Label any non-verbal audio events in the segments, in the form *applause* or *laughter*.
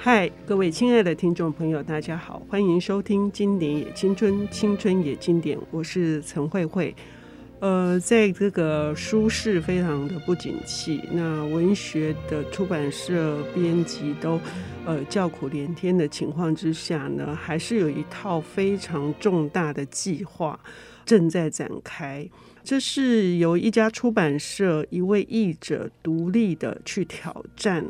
嗨，各位亲爱的听众朋友，大家好，欢迎收听《经典也青春，青春也经典》，我是陈慧慧。呃，在这个书市非常的不景气，那文学的出版社编辑都呃叫苦连天的情况之下呢，还是有一套非常重大的计划正在展开。这是由一家出版社一位译者独立的去挑战。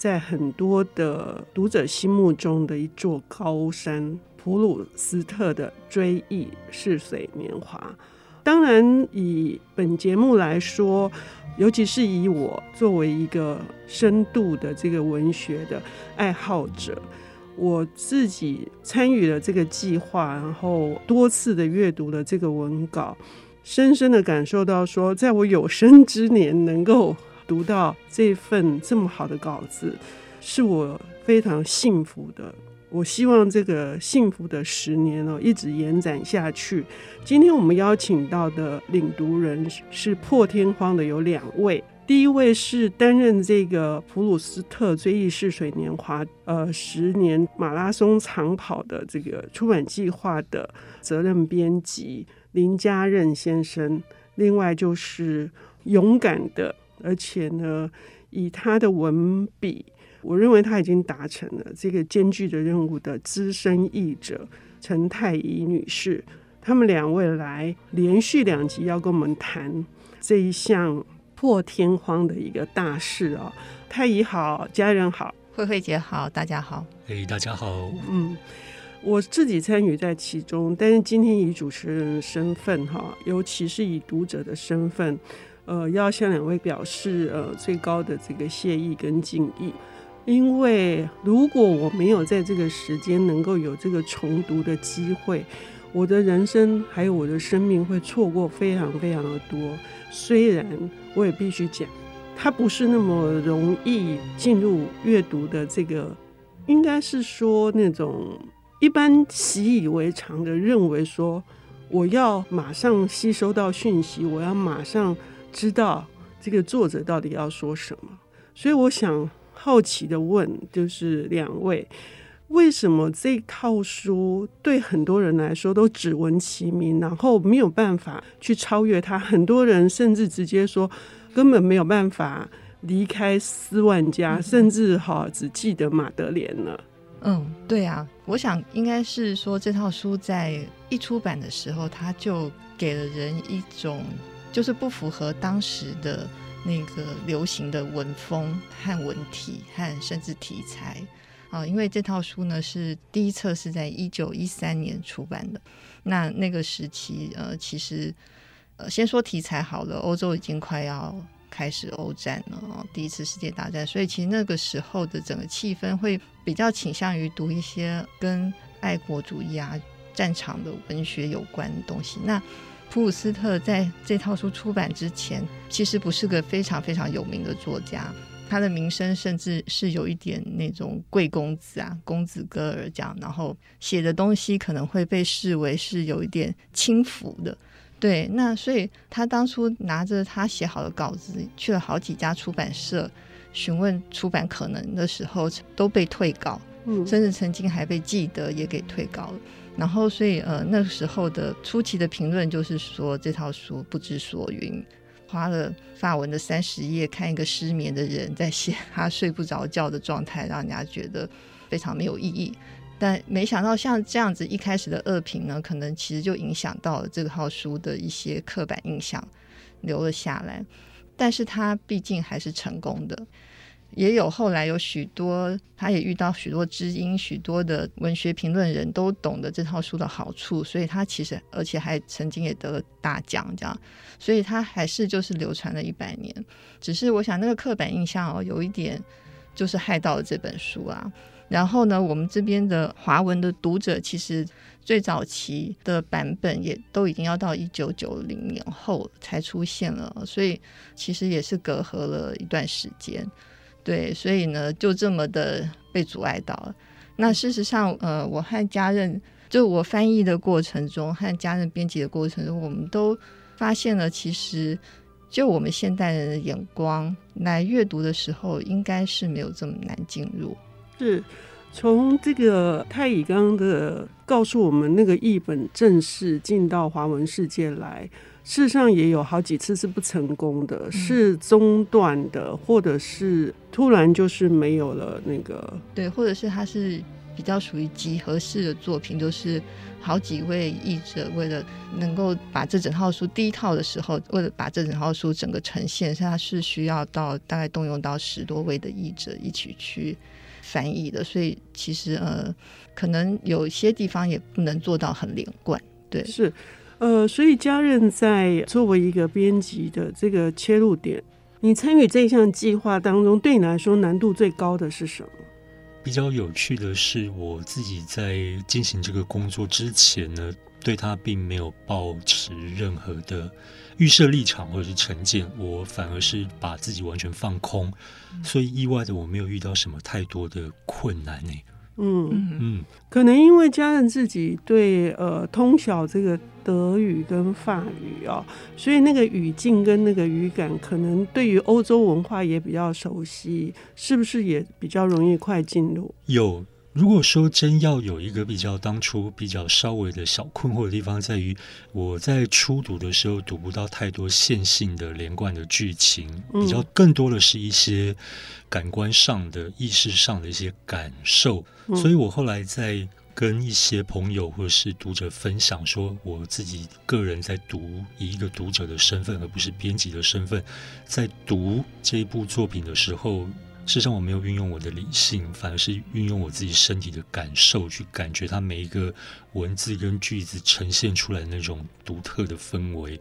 在很多的读者心目中的一座高山——普鲁斯特的追忆似水年华。当然，以本节目来说，尤其是以我作为一个深度的这个文学的爱好者，我自己参与了这个计划，然后多次的阅读了这个文稿，深深的感受到说，在我有生之年能够。读到这份这么好的稿子，是我非常幸福的。我希望这个幸福的十年哦，一直延展下去。今天我们邀请到的领读人是破天荒的有两位，第一位是担任这个普鲁斯特追忆似水年华呃十年马拉松长跑的这个出版计划的责任编辑林家任先生，另外就是勇敢的。而且呢，以他的文笔，我认为他已经达成了这个艰巨的任务的资深译者陈太乙女士，他们两位来连续两集要跟我们谈这一项破天荒的一个大事哦！太乙好，家人好，慧慧姐好，大家好，哎，hey, 大家好，嗯，我自己参与在其中，但是今天以主持人的身份哈，尤其是以读者的身份。呃，要向两位表示呃最高的这个谢意跟敬意，因为如果我没有在这个时间能够有这个重读的机会，我的人生还有我的生命会错过非常非常的多。虽然我也必须讲，它不是那么容易进入阅读的这个，应该是说那种一般习以为常的认为说，我要马上吸收到讯息，我要马上。知道这个作者到底要说什么，所以我想好奇的问，就是两位，为什么这套书对很多人来说都只闻其名，然后没有办法去超越它？很多人甚至直接说，根本没有办法离开斯万家，嗯、甚至哈只记得马德莲呢？嗯，对啊，我想应该是说这套书在一出版的时候，它就给了人一种。就是不符合当时的那个流行的文风和文体和甚至题材。啊，因为这套书呢是第一册是在一九一三年出版的，那那个时期呃，其实呃，先说题材好了，欧洲已经快要开始欧战了，第一次世界大战，所以其实那个时候的整个气氛会比较倾向于读一些跟爱国主义啊、战场的文学有关的东西，那。普鲁斯特在这套书出版之前，其实不是个非常非常有名的作家，他的名声甚至是有一点那种贵公子啊、公子哥儿这样，然后写的东西可能会被视为是有一点轻浮的。对，那所以他当初拿着他写好的稿子去了好几家出版社询问出版可能的时候，都被退稿，嗯，甚至曾经还被记得也给退稿了。然后，所以呃，那个时候的初期的评论就是说，这套书不知所云，花了法文的三十页看一个失眠的人在写他睡不着觉的状态，让人家觉得非常没有意义。但没想到像这样子一开始的恶评呢，可能其实就影响到了这套书的一些刻板印象留了下来。但是他毕竟还是成功的。也有后来有许多，他也遇到许多知音，许多的文学评论人都懂得这套书的好处，所以他其实而且还曾经也得了大奖，这样，所以他还是就是流传了一百年。只是我想那个刻板印象哦，有一点就是害到了这本书啊。然后呢，我们这边的华文的读者其实最早期的版本也都已经要到一九九零年后才出现了，所以其实也是隔阂了一段时间。对，所以呢，就这么的被阻碍到了。那事实上，呃，我和家人，就我翻译的过程中，和家人编辑的过程中，我们都发现了，其实就我们现代人的眼光来阅读的时候，应该是没有这么难进入。是，从这个太乙刚刚的告诉我们，那个译本正式进到华文世界来，事实上也有好几次是不成功的，嗯、是中断的，或者是突然就是没有了那个，对，或者是它是比较属于集合式的作品，就是好几位译者为了能够把这整套书第一套的时候，为了把这整套书整个呈现，它是需要到大概动用到十多位的译者一起去。翻译的，所以其实呃，可能有些地方也不能做到很连贯。对，是，呃，所以家人在作为一个编辑的这个切入点，你参与这项计划当中，对你来说难度最高的是什么？比较有趣的是，我自己在进行这个工作之前呢，对他并没有抱持任何的预设立场或者是成见，我反而是把自己完全放空，所以意外的我没有遇到什么太多的困难呢。嗯嗯，可能因为家人自己对呃通晓这个德语跟法语啊、哦，所以那个语境跟那个语感，可能对于欧洲文化也比较熟悉，是不是也比较容易快进入？有。如果说真要有一个比较当初比较稍微的小困惑的地方，在于我在初读的时候读不到太多线性的连贯的剧情，比较更多的是一些感官上的、意识上的一些感受。所以我后来在跟一些朋友或者是读者分享，说我自己个人在读，以一个读者的身份，而不是编辑的身份，在读这一部作品的时候。事实上，我没有运用我的理性，反而是运用我自己身体的感受去感觉它每一个文字跟句子呈现出来的那种独特的氛围。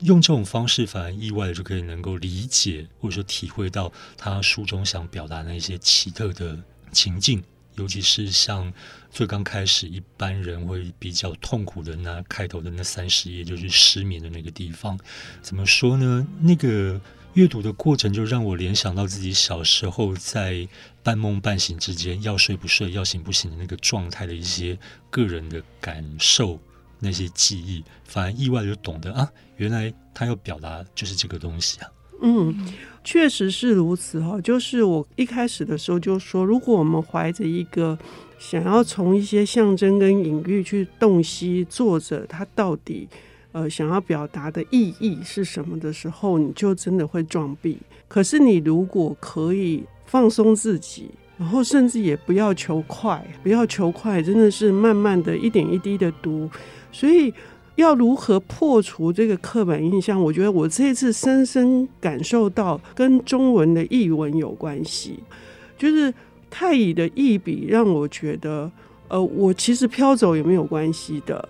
用这种方式，反而意外的就可以能够理解或者说体会到他书中想表达那些奇特的情境，尤其是像最刚开始一般人会比较痛苦的那开头的那三十页，就是失眠的那个地方。怎么说呢？那个。阅读的过程就让我联想到自己小时候在半梦半醒之间，要睡不睡，要醒不醒的那个状态的一些个人的感受，那些记忆，反而意外就懂得啊，原来他要表达就是这个东西啊。嗯，确实是如此哈。就是我一开始的时候就说，如果我们怀着一个想要从一些象征跟隐喻去洞悉作者他到底。呃，想要表达的意义是什么的时候，你就真的会撞壁。可是你如果可以放松自己，然后甚至也不要求快，不要求快，真的是慢慢的一点一滴的读。所以要如何破除这个刻板印象？我觉得我这次深深感受到跟中文的译文有关系，就是太乙的译笔让我觉得，呃，我其实飘走也没有关系的。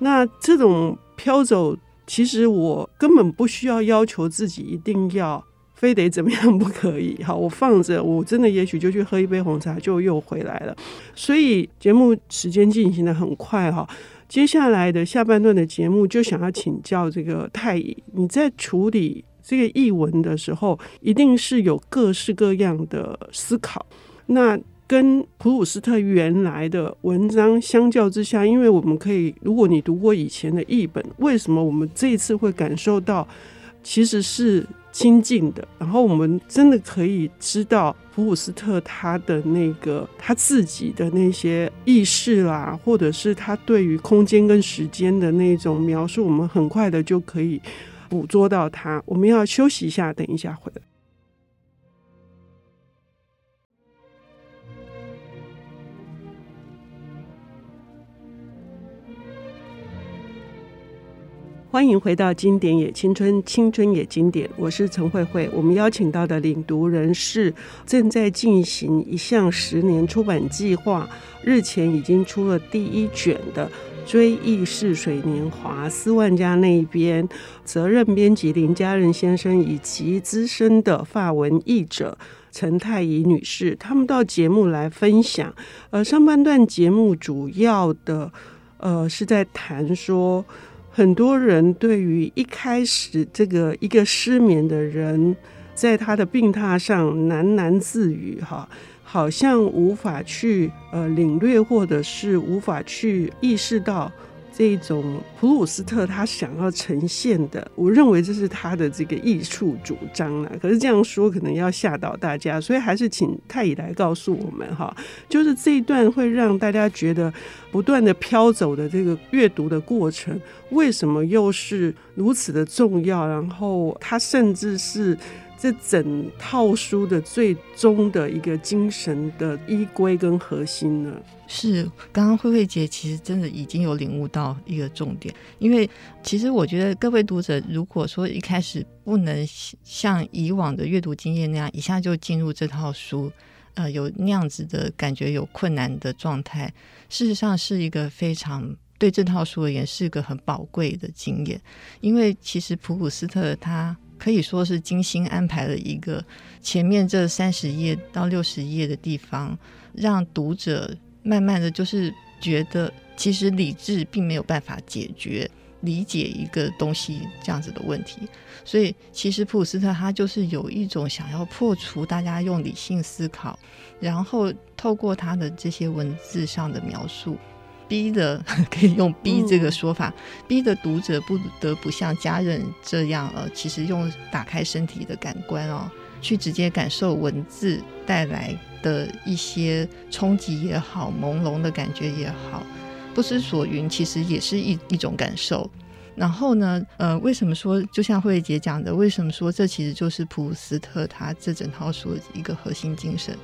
那这种。飘走，其实我根本不需要要求自己一定要非得怎么样不可以。*laughs* 好，我放着，我真的也许就去喝一杯红茶，就又回来了。所以节目时间进行得很快哈，接下来的下半段的节目就想要请教这个太乙，你在处理这个译文的时候，一定是有各式各样的思考。那跟普鲁斯特原来的文章相较之下，因为我们可以，如果你读过以前的译本，为什么我们这一次会感受到其实是亲近的？然后我们真的可以知道普鲁斯特他的那个他自己的那些意识啦，或者是他对于空间跟时间的那种描述，我们很快的就可以捕捉到他。我们要休息一下，等一下回来。欢迎回到《经典也青春，青春也经典》。我是陈慧慧。我们邀请到的领读人是正在进行一项十年出版计划，日前已经出了第一卷的《追忆似水年华》，思万家那一边责任编辑林嘉任先生以及资深的法文译者陈太乙女士，他们到节目来分享。呃，上半段节目主要的呃是在谈说。很多人对于一开始这个一个失眠的人，在他的病榻上喃喃自语，哈，好像无法去呃领略，或者是无法去意识到这种普鲁斯特他想要呈现的，我认为这是他的这个艺术主张了。可是这样说可能要吓倒大家，所以还是请太乙来告诉我们哈，就是这一段会让大家觉得不断的飘走的这个阅读的过程，为什么又是如此的重要？然后他甚至是。这整套书的最终的一个精神的依归跟核心呢？是刚刚慧慧姐其实真的已经有领悟到一个重点，因为其实我觉得各位读者如果说一开始不能像以往的阅读经验那样一下就进入这套书，呃，有那样子的感觉有困难的状态，事实上是一个非常对这套书而言是一个很宝贵的经验，因为其实普鲁斯特他。可以说是精心安排了一个前面这三十页到六十页的地方，让读者慢慢的就是觉得，其实理智并没有办法解决理解一个东西这样子的问题。所以，其实普鲁斯特他就是有一种想要破除大家用理性思考，然后透过他的这些文字上的描述。逼的 *laughs* 可以用“逼”这个说法，嗯、逼的读者不得不像家人这样，呃，其实用打开身体的感官哦，去直接感受文字带来的一些冲击也好，朦胧的感觉也好，不知所云，其实也是一一种感受。然后呢，呃，为什么说就像慧姐讲的，为什么说这其实就是普鲁斯特他这整套书的一个核心精神？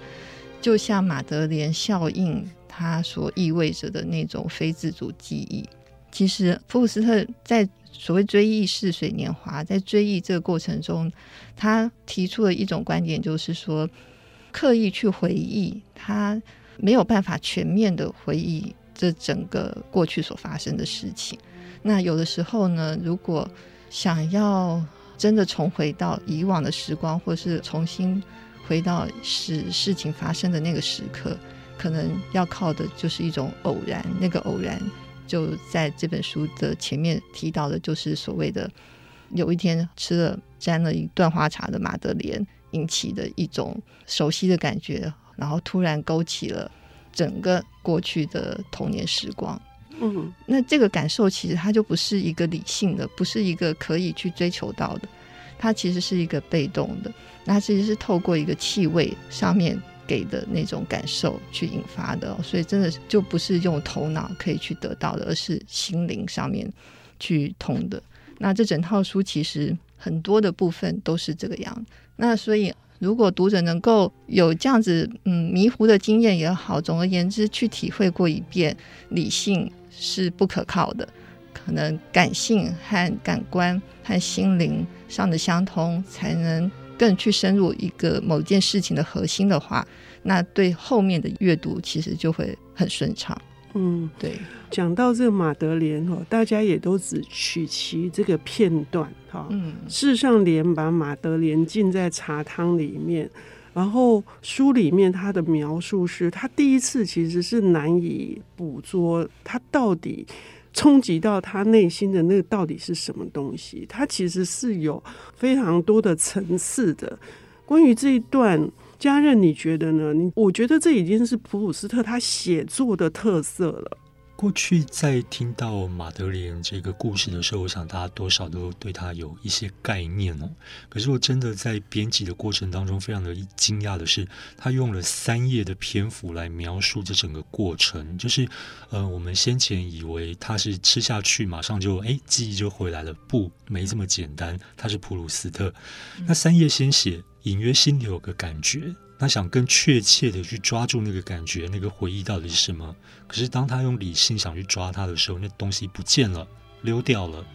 就像马德莲效应。它所意味着的那种非自主记忆，其实普鲁斯特在所谓追忆似水年华，在追忆这个过程中，他提出了一种观点，就是说，刻意去回忆，他没有办法全面的回忆这整个过去所发生的事情。那有的时候呢，如果想要真的重回到以往的时光，或是重新回到使事情发生的那个时刻。可能要靠的就是一种偶然，那个偶然就在这本书的前面提到的，就是所谓的有一天吃了沾了一段花茶的马德莲引起的一种熟悉的感觉，然后突然勾起了整个过去的童年时光。嗯，那这个感受其实它就不是一个理性的，不是一个可以去追求到的，它其实是一个被动的，那它其实是透过一个气味上面。给的那种感受去引发的，所以真的就不是用头脑可以去得到的，而是心灵上面去通的。那这整套书其实很多的部分都是这个样。那所以，如果读者能够有这样子嗯迷糊的经验也好，总而言之去体会过一遍，理性是不可靠的，可能感性和感官和心灵上的相通才能。更去深入一个某件事情的核心的话，那对后面的阅读其实就会很顺畅。嗯，对。讲到这个马德莲哦，大家也都只取其这个片段哈。嗯。事实上，连把马德莲浸在茶汤里面，然后书里面他的描述是，他第一次其实是难以捕捉他到底。冲击到他内心的那个到底是什么东西？他其实是有非常多的层次的。关于这一段，家任，你觉得呢？你我觉得这已经是普鲁斯特他写作的特色了。过去在听到马德莲这个故事的时候，我想大家多少都对他有一些概念哦。可是我真的在编辑的过程当中，非常的惊讶的是，他用了三页的篇幅来描述这整个过程。就是，呃，我们先前以为他是吃下去马上就哎记忆就回来了，不，没这么简单。他是普鲁斯特，那三页先写，隐约心里有个感觉。他想更确切的去抓住那个感觉，那个回忆到底是什么？可是当他用理性想去抓它的时候，那东西不见了，溜掉了。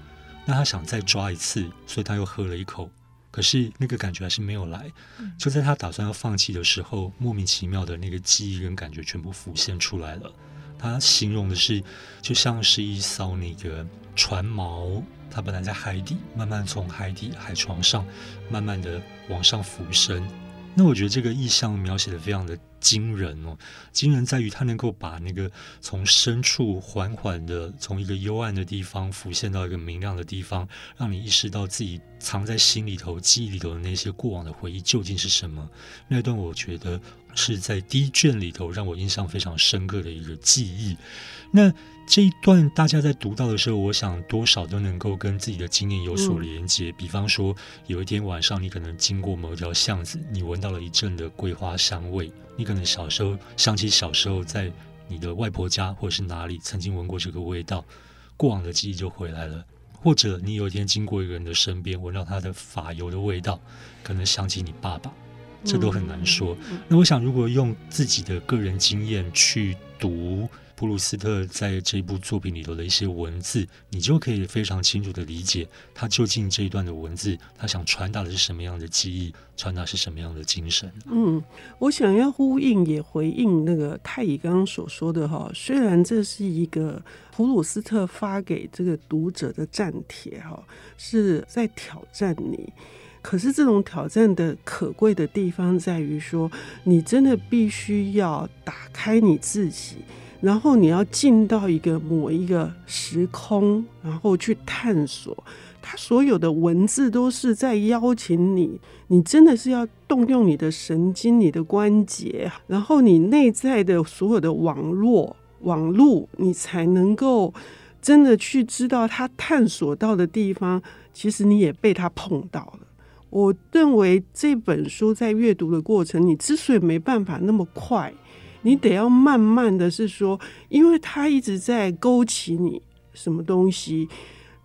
那他想再抓一次，所以他又喝了一口，可是那个感觉还是没有来。就在他打算要放弃的时候，莫名其妙的那个记忆跟感觉全部浮现出来了。他形容的是，就像是一艘那个船锚，它本来在海底，慢慢从海底海床上慢慢的往上浮升。那我觉得这个意象描写的非常的惊人哦。惊人在于他能够把那个从深处缓缓的从一个幽暗的地方浮现到一个明亮的地方，让你意识到自己藏在心里头、记忆里头的那些过往的回忆究竟是什么。那段我觉得是在第一卷里头让我印象非常深刻的一个记忆。那这一段大家在读到的时候，我想多少都能够跟自己的经验有所连接。比方说，有一天晚上你可能经过某一条巷子，你闻到了一阵的桂花香味，你可能小时候想起小时候在你的外婆家或者是哪里曾经闻过这个味道，过往的记忆就回来了。或者你有一天经过一个人的身边，闻到他的发油的味道，可能想起你爸爸，这都很难说。那我想，如果用自己的个人经验去读。普鲁斯特在这部作品里头的一些文字，你就可以非常清楚地理解他究竟这一段的文字，他想传达的是什么样的记忆，传达是什么样的精神。嗯，我想要呼应也回应那个太乙刚刚所说的哈，虽然这是一个普鲁斯特发给这个读者的战帖哈，是在挑战你，可是这种挑战的可贵的地方在于说，你真的必须要打开你自己。然后你要进到一个某一个时空，然后去探索。它所有的文字都是在邀请你，你真的是要动用你的神经、你的关节，然后你内在的所有的网络、网路，你才能够真的去知道他探索到的地方。其实你也被他碰到了。我认为这本书在阅读的过程，你之所以没办法那么快。你得要慢慢的是说，因为他一直在勾起你什么东西，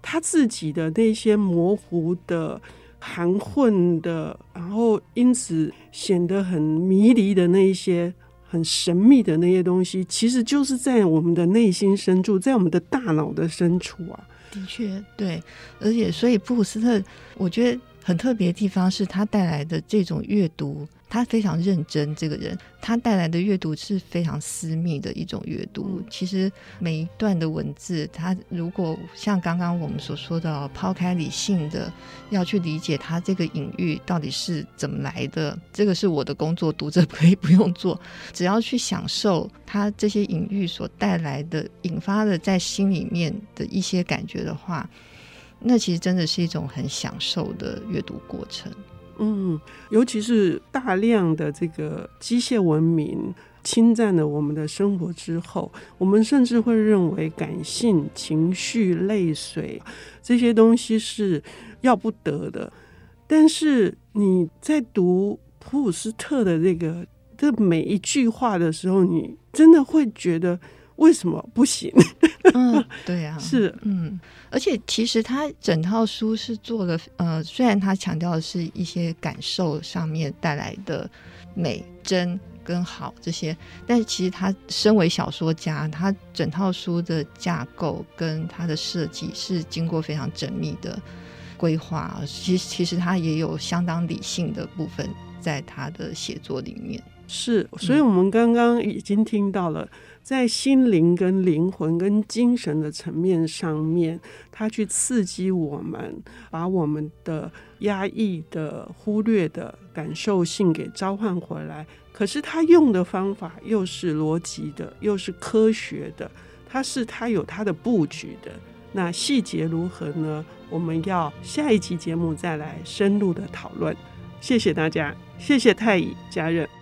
他自己的那些模糊的、含混的，然后因此显得很迷离的那一些很神秘的那些东西，其实就是在我们的内心深处，在我们的大脑的深处啊。的确，对，而且所以普鲁斯特，我觉得很特别的地方是他带来的这种阅读。他非常认真，这个人他带来的阅读是非常私密的一种阅读。其实每一段的文字，他如果像刚刚我们所说的，抛开理性的要去理解他这个隐喻到底是怎么来的，这个是我的工作，读者 *laughs* 可以不用做，只要去享受他这些隐喻所带来的、引发的在心里面的一些感觉的话，那其实真的是一种很享受的阅读过程。嗯，尤其是大量的这个机械文明侵占了我们的生活之后，我们甚至会认为感性、情绪、泪水这些东西是要不得的。但是你在读普鲁斯特的这个这每一句话的时候，你真的会觉得。为什么不行？嗯，*laughs* 对呀、啊，是，嗯，而且其实他整套书是做了，呃，虽然他强调的是一些感受上面带来的美、真跟好这些，但是其实他身为小说家，他整套书的架构跟他的设计是经过非常缜密的规划。其实，其实他也有相当理性的部分在他的写作里面。是，所以我们刚刚已经听到了。在心灵、跟灵魂、跟精神的层面上面，它去刺激我们，把我们的压抑的、忽略的感受性给召唤回来。可是他用的方法又是逻辑的，又是科学的，它是它有它的布局的。那细节如何呢？我们要下一期节目再来深入的讨论。谢谢大家，谢谢太乙家人。